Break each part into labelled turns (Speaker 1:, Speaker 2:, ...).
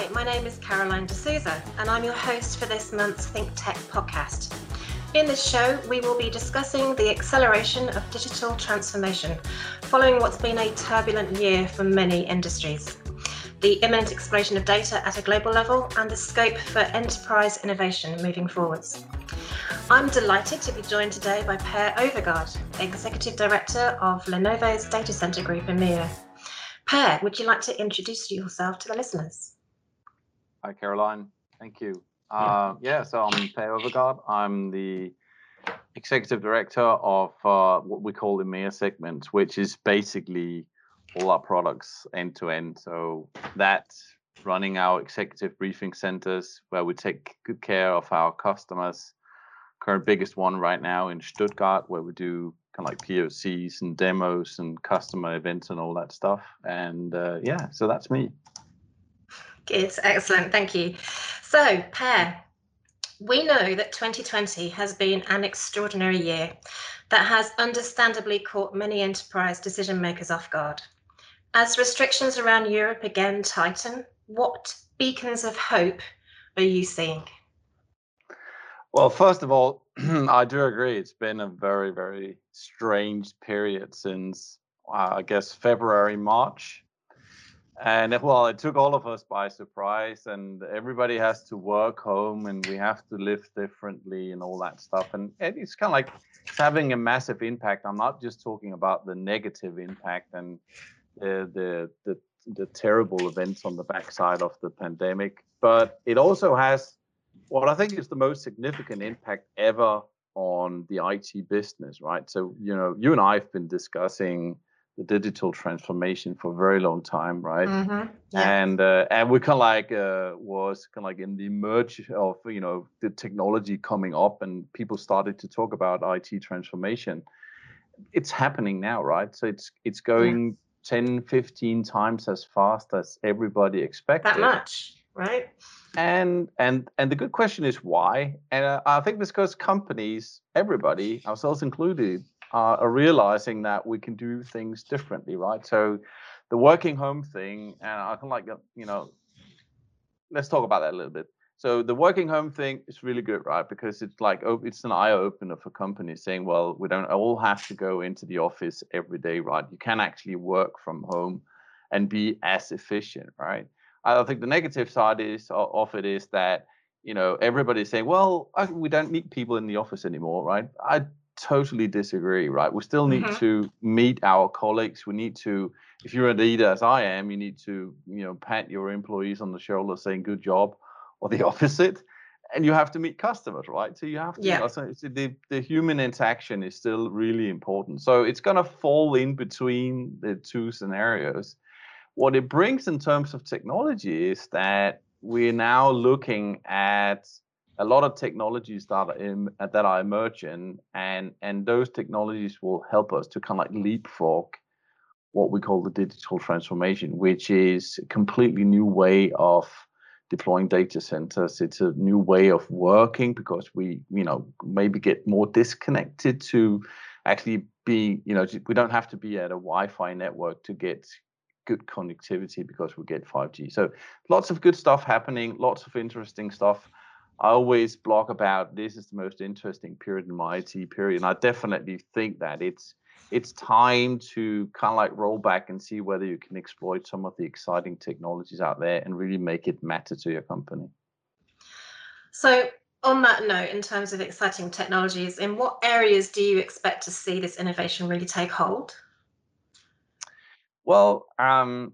Speaker 1: Hi, my name is Caroline D'Souza, and I'm your host for this month's Think Tech podcast. In this show, we will be discussing the acceleration of digital transformation following what's been a turbulent year for many industries, the imminent explosion of data at a global level, and the scope for enterprise innovation moving forwards. I'm delighted to be joined today by Per Overgaard, Executive Director of Lenovo's Data Center Group EMEA. Per, would you like to introduce yourself to the listeners?
Speaker 2: Hi, Caroline. Thank you. Uh, yeah, so I'm Per Overgaard. I'm the executive director of uh, what we call the EMEA segment, which is basically all our products end to end. So that's running our executive briefing centers where we take good care of our customers. Current biggest one right now in Stuttgart, where we do kind of like POCs and demos and customer events and all that stuff. And uh, yeah, so that's me.
Speaker 1: Good, excellent, thank you. So, Per, we know that 2020 has been an extraordinary year that has understandably caught many enterprise decision makers off guard. As restrictions around Europe again tighten, what beacons of hope are you seeing?
Speaker 2: Well, first of all, I do agree. It's been a very, very strange period since, uh, I guess, February, March. And well, it took all of us by surprise, and everybody has to work home, and we have to live differently, and all that stuff. And it's kind of like it's having a massive impact. I'm not just talking about the negative impact and the the the, the terrible events on the backside of the pandemic, but it also has what I think is the most significant impact ever on the IT business, right? So, you know, you and I have been discussing the digital transformation for a very long time, right? Mm-hmm. And uh, and we kind of like uh, was kind of like in the merge of you know the technology coming up, and people started to talk about IT transformation. It's happening now, right? So it's it's going yeah. 10, 15 times as fast as everybody expected.
Speaker 1: That much, right?
Speaker 2: And and and the good question is why? And uh, I think this because companies, everybody, ourselves included, are realizing that we can do things differently, right? So the working home thing, and I can like, you know, let's talk about that a little bit. So the working home thing is really good, right? Because it's like oh, it's an eye opener for companies saying, well, we don't all have to go into the office every day, right? You can actually work from home and be as efficient, right? I think the negative side is of it is that you know everybody's saying, well, we don't need people in the office anymore, right? I totally disagree, right? We still need mm-hmm. to meet our colleagues. We need to, if you're a leader as I am, you need to, you know, pat your employees on the shoulder saying good job or the opposite. And you have to meet customers, right? So you have to, yeah. the, the human interaction is still really important. So it's going to fall in between the two scenarios. What it brings in terms of technology is that we're now looking at a lot of technologies that are in, uh, that are emerging, and and those technologies will help us to kind of like leapfrog what we call the digital transformation, which is a completely new way of deploying data centers. It's a new way of working because we, you know, maybe get more disconnected to actually be, you know, we don't have to be at a Wi-Fi network to get good connectivity because we get 5G. So lots of good stuff happening, lots of interesting stuff. I always blog about this is the most interesting period in my IT period, and I definitely think that it's it's time to kind of like roll back and see whether you can exploit some of the exciting technologies out there and really make it matter to your company.
Speaker 1: So, on that note, in terms of exciting technologies, in what areas do you expect to see this innovation really take hold?
Speaker 2: Well, um,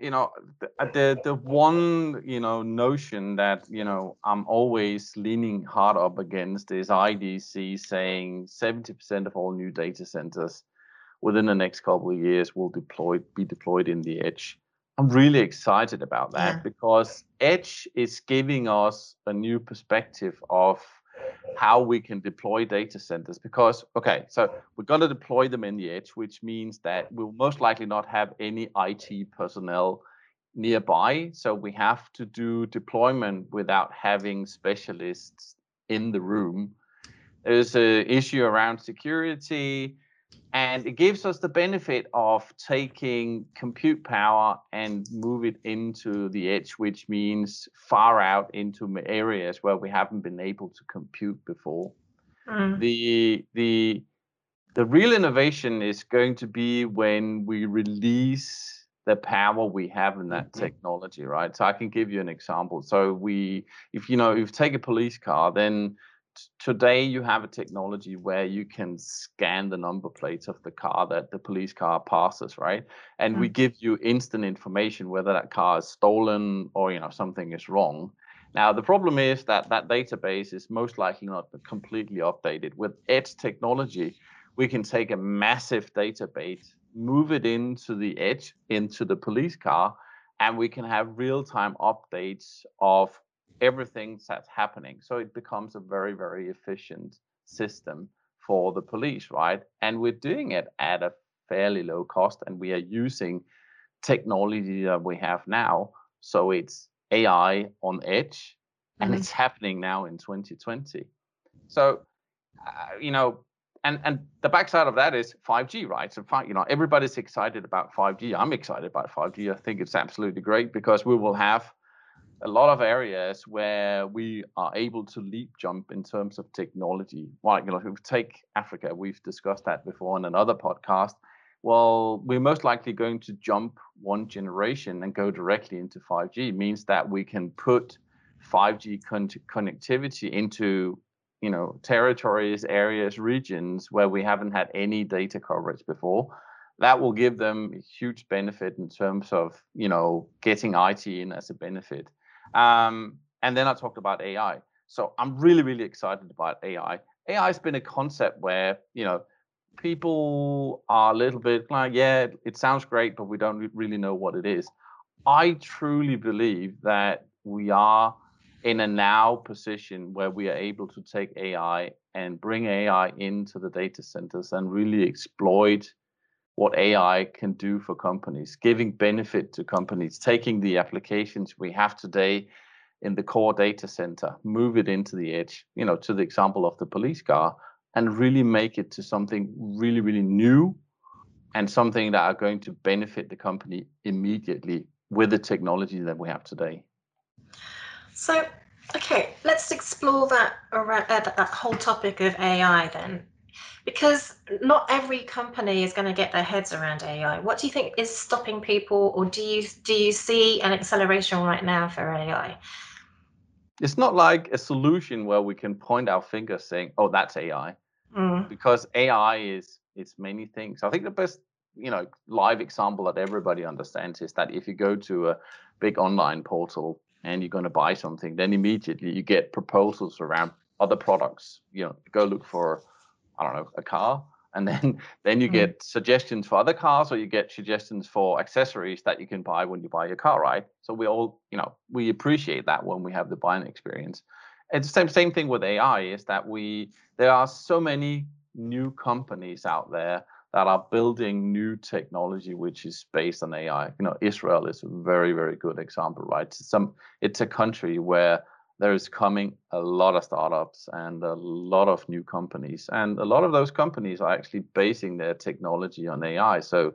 Speaker 2: you know the, uh, the the one you know notion that you know i'm always leaning hard up against is idc saying 70% of all new data centers within the next couple of years will deploy be deployed in the edge i'm really excited about that yeah. because edge is giving us a new perspective of how we can deploy data centers because okay so we're going to deploy them in the edge which means that we'll most likely not have any it personnel nearby. So we have to do deployment without having specialists in the room. There's an issue around security and it gives us the benefit of taking compute power and move it into the edge, which means far out into areas where we haven't been able to compute before. Mm. The the the real innovation is going to be when we release the power we have in that mm-hmm. technology, right? So I can give you an example. So we, if you know, if you take a police car, then today you have a technology where you can scan the number plates of the car that the police car passes right? And mm-hmm. we give you instant information whether that car is stolen or you know something is wrong. Now the problem is that that database is most likely not completely updated. With edge technology we can take a massive database move it into the edge into the police car and we can have real-time updates of everything that's happening. So it becomes a very, very efficient system for the police, right? And we're doing it at a fairly low cost, and we are using technology that we have now. So it's AI on edge, and mm-hmm. it's happening now in 2020. So, uh, you know, and and the backside of that is 5G, right? So, you know, everybody's excited about 5G. I'm excited about 5G. I think it's absolutely great because we will have a lot of areas where we are able to leap jump in terms of technology. Like, you know, if we take Africa, we've discussed that before in another podcast. Well, we're most likely going to jump one generation and go directly into 5G. It means that we can put 5G con- connectivity into, you know, territories, areas, regions where we haven't had any data coverage before. That will give them huge benefit in terms of, you know, getting IT in as a benefit. Um, and then I talked about AI. So I'm really, really excited about AI. AI has been a concept where, you know, people are a little bit like, yeah, it sounds great, but we don't really know what it is. I truly believe that we are in a now position where we are able to take AI and bring AI into the data centers and really exploit what AI can do for companies, giving benefit to companies, taking the applications we have today in the core data center, move it into the edge, you know, to the example of the police car, and really make it to something really, really new and something that are going to benefit the company immediately with the technology that we have today.
Speaker 1: So, okay, let's explore that around uh, that whole topic of AI then because not every company is going to get their heads around AI. What do you think is stopping people, or do you do you see an acceleration right now for AI?
Speaker 2: It's not like a solution where we can point our finger saying, "Oh, that's AI," mm. because AI is it's many things. I think the best you know live example that everybody understands is that if you go to a big online portal and you're going to buy something, then immediately you get proposals around other products. You know, go look for I don't know, a car. And then, then you mm get suggestions for other cars, or you get suggestions for accessories that you can buy when you buy your car, right? So we all, you know, we appreciate that when we have the buying experience. It's the same same thing with AI is that we there are so many new companies out there that are building new technology which is based on AI. You know, Israel is a very very good example, right? Some it's a country where there's coming a lot of startups and a lot of new companies. And a lot of those companies are actually basing their technology on AI. So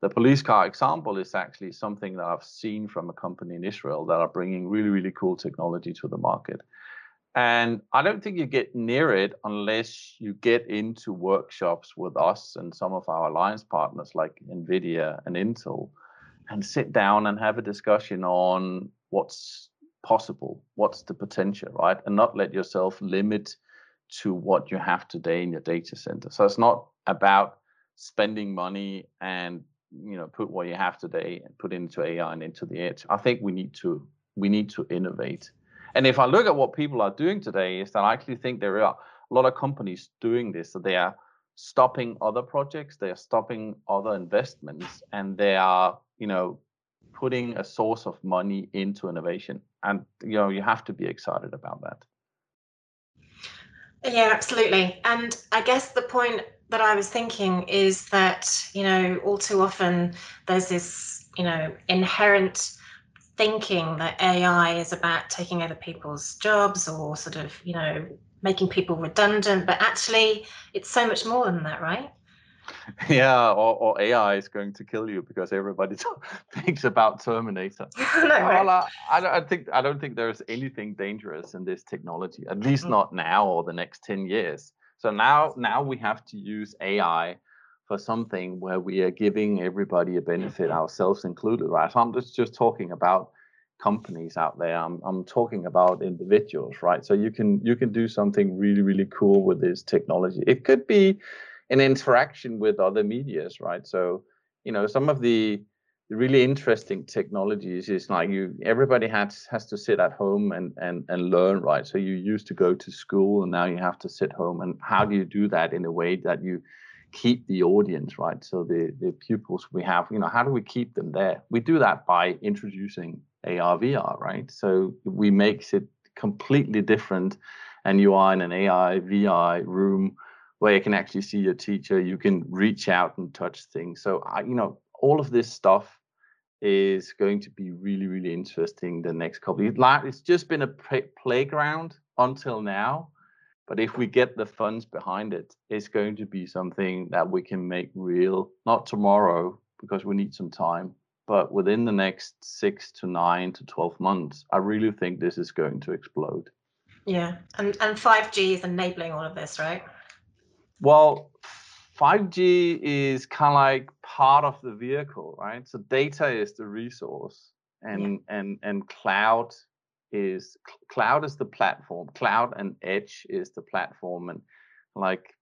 Speaker 2: the police car example is actually something that I've seen from a company in Israel that are bringing really, really cool technology to the market. And I don't think you get near it unless you get into workshops with us and some of our alliance partners like NVIDIA and Intel and sit down and have a discussion on what's possible. What's the potential right? And not let yourself limit to what you have today in your data center. So it's not about spending money and you know put what you have today and put into ai and into the edge. I think we need to we need to innovate. And if i look at what people are doing today is that i actually think there are a lot of companies doing this. So they are stopping other projects they are stopping other investments and they are you know putting a source of money into innovation. And you know you have to be excited about that.
Speaker 1: Yeah absolutely. And i guess the point that i was thinking is that you know all too often there's this you know inherent thinking that ai is about taking over people's jobs or sort of you know making people redundant. But actually it's so much more than that right
Speaker 2: yeah, or, or AI is going to kill you because everybody thinks about Terminator. no, well, I, I, don't think I don't think there's anything dangerous in this technology, at least mm. not now or the next ten years. So now, now we have to use AI for something where we are giving everybody a benefit, ourselves included, right? So I'm just just talking about companies out there. I'm I'm talking about individuals, right? So you can you can do something really really cool with this technology. It could be an interaction with other medias, right? So, you know, some of the, really interesting technologies is like you everybody has has to sit at home and and and learn, right? So you used to go to school and now you have to sit home. And how do you do that in a way that you keep the audience, right? So the the pupils we have, you know, how do we keep them there? We do that by introducing AR VR, right? So we makes it completely different and you are in an AR VR room where you can actually see your teacher, you can reach out and touch things. So I, you know, all of this stuff is going to be really, really interesting the next couple years. It's just been a playground until now, but if we get the funds behind it, it's going to be something that we can make real, not tomorrow, because we need some time, but within the next six to nine to 12 months, I really think this is going to explode.
Speaker 1: Yeah, and, and 5G is enabling all of this, right?
Speaker 2: Well, 5G is kind of like part of the vehicle, right? So data is the resource, and yeah. and and cloud is cloud is the platform. Cloud and edge is the platform, and like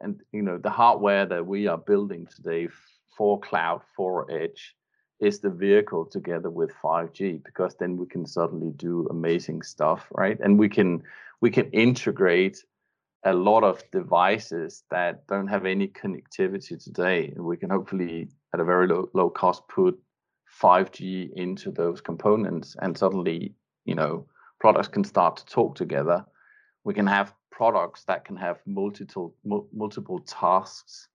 Speaker 2: and you know the hardware that we are building today for cloud for edge is the vehicle together with 5G because then we can suddenly do amazing stuff, right? And we can we can integrate a lot of devices that don't have any connectivity today. And we can hopefully, at a very low, low cost, put 5G into those components, and suddenly, you know, products can start to talk together. We can have products that can have multiple multiple tasks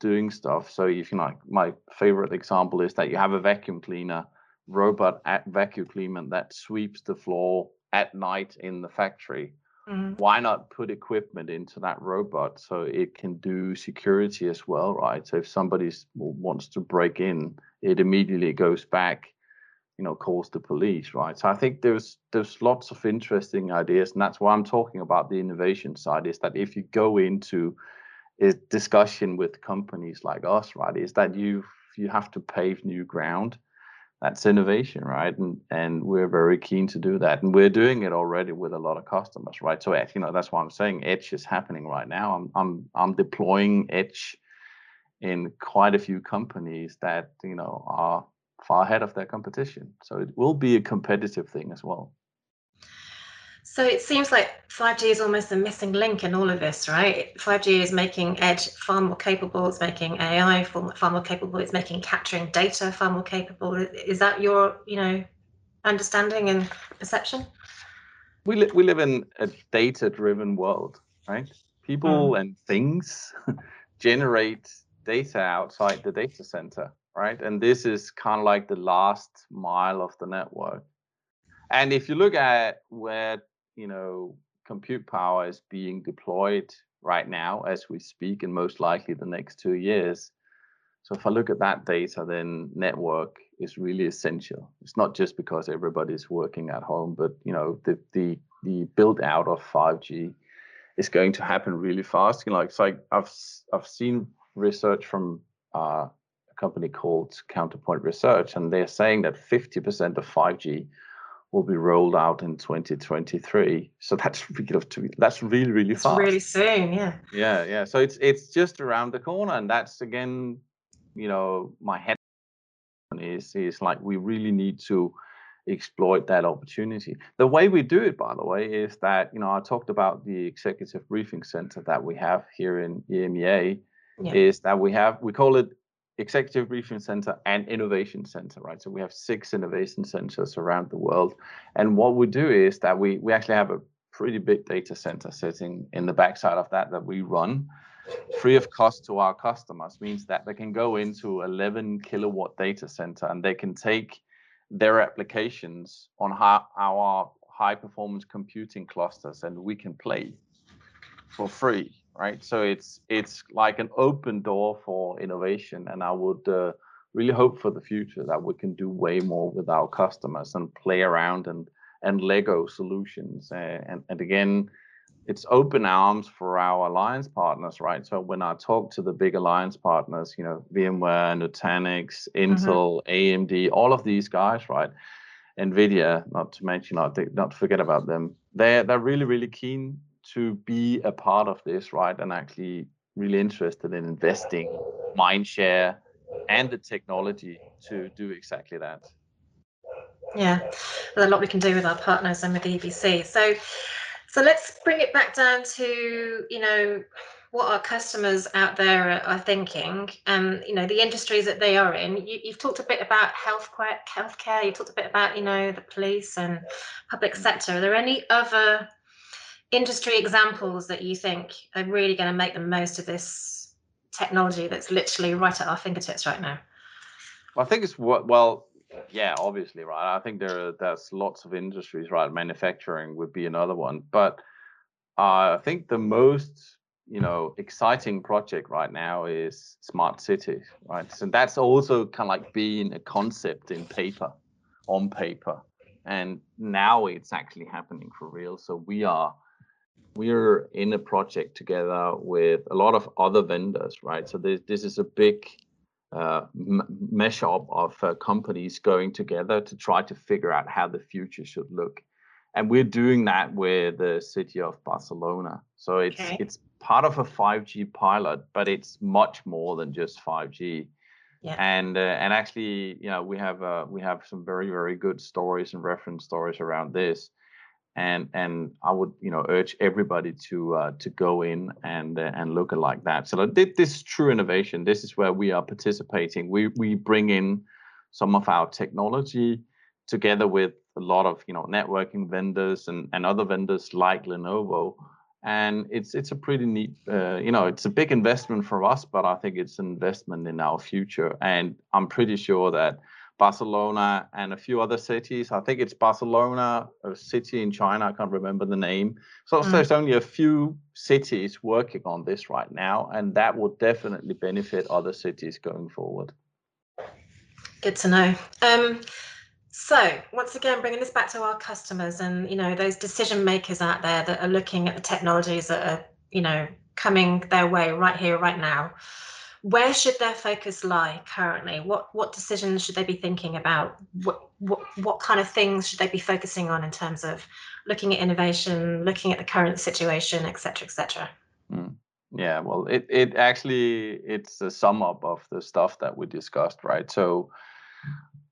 Speaker 2: doing stuff. So if you like, my favorite example is that you have a vacuum cleaner, robot vacuum cleaner that sweeps the floor at night in the factory Mm-hmm. Why not put equipment into that robot so it can do security as well, right? So if somebody wants to break in, it immediately goes back, you know, calls the police, right? So I think there's there's lots of interesting ideas, and that's why I'm talking about the innovation side. Is that if you go into a discussion with companies like us, right, is that you you have to pave new ground that's innovation, right? And and we're very keen to do that, and we're doing it already with a lot of customers, right? So eh, you know that's why I'm saying Edge is happening right now. I'm I'm I'm deploying Edge in quite a few companies that you know are far ahead of their competition. So it will be a competitive thing as well.
Speaker 1: So it seems like 5G is almost a missing link in all of this, right? 5G is making edge far more capable. It's making AI far more capable. It's making capturing data far more capable. Is that your, you know, understanding and perception?
Speaker 2: We li- we live in a data-driven world, right? People mm. and things generate data outside the data center, right? And this is kind of like the last mile of the network. And if you look at where you know, compute power is being deployed right now as we speak, and most likely the next two years. So if I look at that data, then network is really essential. It's not just because everybody's working at home, but you know, the the the build out of 5G is going to happen really fast. You know, it's like I've I've seen research from uh, a company called Counterpoint Research, and they're saying that 50% of 5G will be rolled out in 2023. So that's really, that's really really it's fast.
Speaker 1: Really soon, yeah.
Speaker 2: Yeah, yeah. So it's it's just around the corner, and that's again, you know, my head is is like we really need to exploit that opportunity. The way we do it, by the way, is that you know I talked about the executive briefing center that we have here in EMEA. Yeah. Is that we have we call it executive briefing center and innovation center right? So we have six innovation centers around the world. And what we do is that we we actually have a pretty big data center sitting in the backside of that that we run free of cost to our customers. Means that they can go into 11 kilowatt data center and they can take their applications on our high performance computing clusters and we can play for free right? So it's it's like an open door for innovation, and I would uh, really hope for the future that we can do way more with our customers and play around and and Lego solutions. Uh, and and again, it's open arms for our alliance partners, right? So when I talk to the big alliance partners, you know, VMware, Nutanix, mm-hmm. Intel, mm-hmm. AMD, all of these guys, right? Nvidia, not to mention, not to, not to forget about them. They're they're really really keen to be a part of this, right? And actually really interested in investing mind share and the technology to do exactly that.
Speaker 1: Yeah, there's a lot we can do with our partners and with EBC. So, so let's bring it back down to you know what our customers out there are, are thinking, and um, you know the industries that they are in. You, have talked a bit about healthcare, healthcare. You talked a bit about you know the police and public sector. Are there any other industry examples that you think are really going to make the most of this technology that's literally right at our fingertips right now?
Speaker 2: Well, I think it's well, yeah, obviously, right. I think there are, there's lots of industries, right? Manufacturing would be another one, but uh, I think the most you know exciting project right now is smart cities, right? So that's also kind of like being a concept in paper, on paper, and now it's actually happening for real. So we are we're in a project together with a lot of other vendors, right? So this this is a big uh, mashup of uh, companies going together to try to figure out how the future should look, and we're doing that with the city of Barcelona. So it's okay. it's part of a 5G pilot, but it's much more than just 5G. Yeah. And uh, and actually, you know, we have uh, we have some very very good stories and reference stories around this and and I would you know urge everybody to uh, to go in and uh, and look at like that. So this is true innovation. This is where we are participating. We we bring in some of our technology together with a lot of you know networking vendors and and other vendors like Lenovo. And it's it's a pretty neat, uh, you know, it's a big investment for us, but I think it's an investment in our future. And I'm pretty sure that Barcelona and a few other cities. I think it's Barcelona, a city in China. I can't remember the name. So mm. there's only a few cities working on this right now, and that will definitely benefit other cities going forward.
Speaker 1: Good to know. Um, so once again, bringing this back to our customers and you know those decision makers out there that are looking at the technologies that are you know coming their way right here, right now where should their focus lie currently? What what decisions should they be thinking about? What what what kind of things should they be focusing on in terms of looking at innovation, looking at the current situation, et cetera, et cetera?
Speaker 2: Mm. Yeah, well, it it actually it's a sum up of the stuff that we discussed, right? So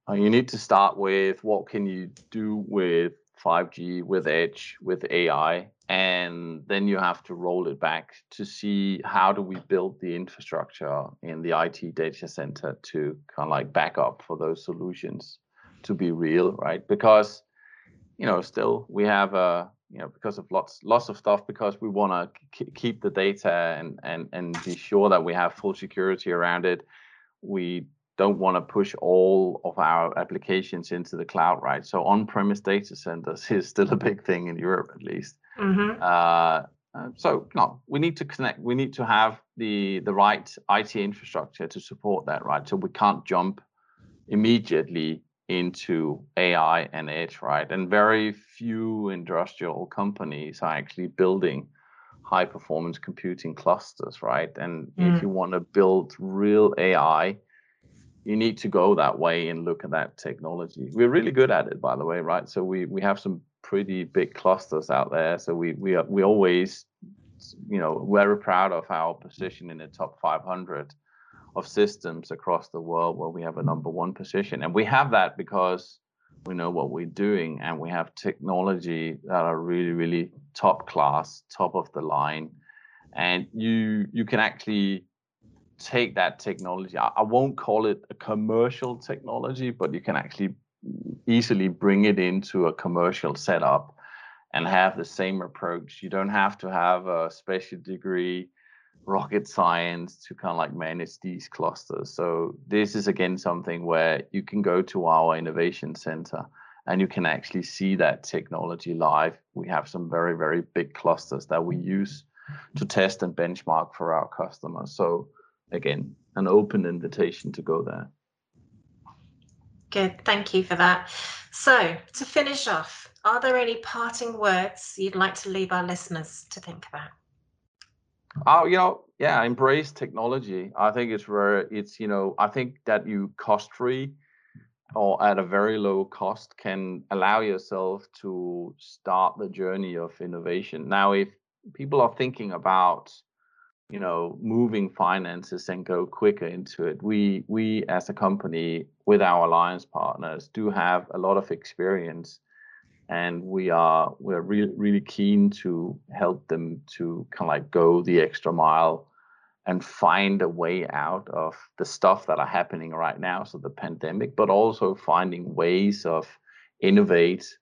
Speaker 2: uh, you need to start with what can you do with 5G, with Edge, with AI, and then you have to roll it back to see how do we build the infrastructure in the IT data center to kind of like back up for those solutions to be real, right? Because you know, still we have a you know because of lots lots of stuff because we want to keep the data and and and be sure that we have full security around it. We don't want to push all of our applications into the cloud, right? So on-premise data centers is still a big thing in Europe, at least. Mm-hmm. Uh, uh, so no, we need to connect. We need to have the the right IT infrastructure to support that, right? So we can't jump immediately into AI and edge, right? And very few industrial companies are actually building high performance computing clusters, right? And mm. if you want to build real AI, you need to go that way and look at that technology. We're really good at it, by the way, right? So we we have some pretty big clusters out there. So we we are, we always, you know, very proud of our position in the top 500 of systems across the world, where we have a number one position, and we have that because we know what we're doing and we have technology that are really really top class, top of the line, and you you can actually take that technology. I, I won't call it a commercial technology, but you can actually easily bring it into a commercial setup and have the same approach. You don't have to have a special degree rocket science to kind of like manage these clusters. So this is again something where you can go to our innovation center and you can actually see that technology live. We have some very, very big clusters that we use to test and benchmark for our customers. So again, an open invitation to go there.
Speaker 1: Good, thank you for that. So to finish off, are there any parting words you'd like to leave our listeners to think about?
Speaker 2: Oh, you know, yeah, embrace technology. I think it's where it's, you know, I think that you cost free or at a very low cost can allow yourself to start the journey of innovation. Now, if people are thinking about, you know, moving finances and go quicker into it, we we as a company with our alliance partners do have a lot of experience and we are we're really really keen to help them to kind of like go the extra mile and find a way out of the stuff that are happening right now so the pandemic but also finding ways of innovate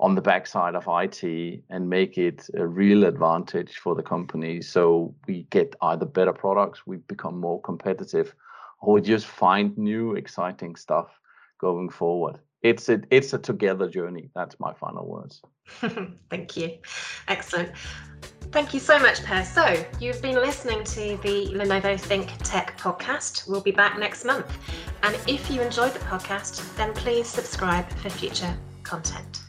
Speaker 2: on the backside of IT and make it a real advantage for the company so we get either better products we become more competitive or just find new exciting stuff going forward it's a it's a together journey. That's my final words.
Speaker 1: Thank you. Excellent. Thank you so much, Per. So, you've been listening to the Lenovo Think Tech podcast. We'll be back next month. And if you enjoyed the podcast, then please subscribe for future content.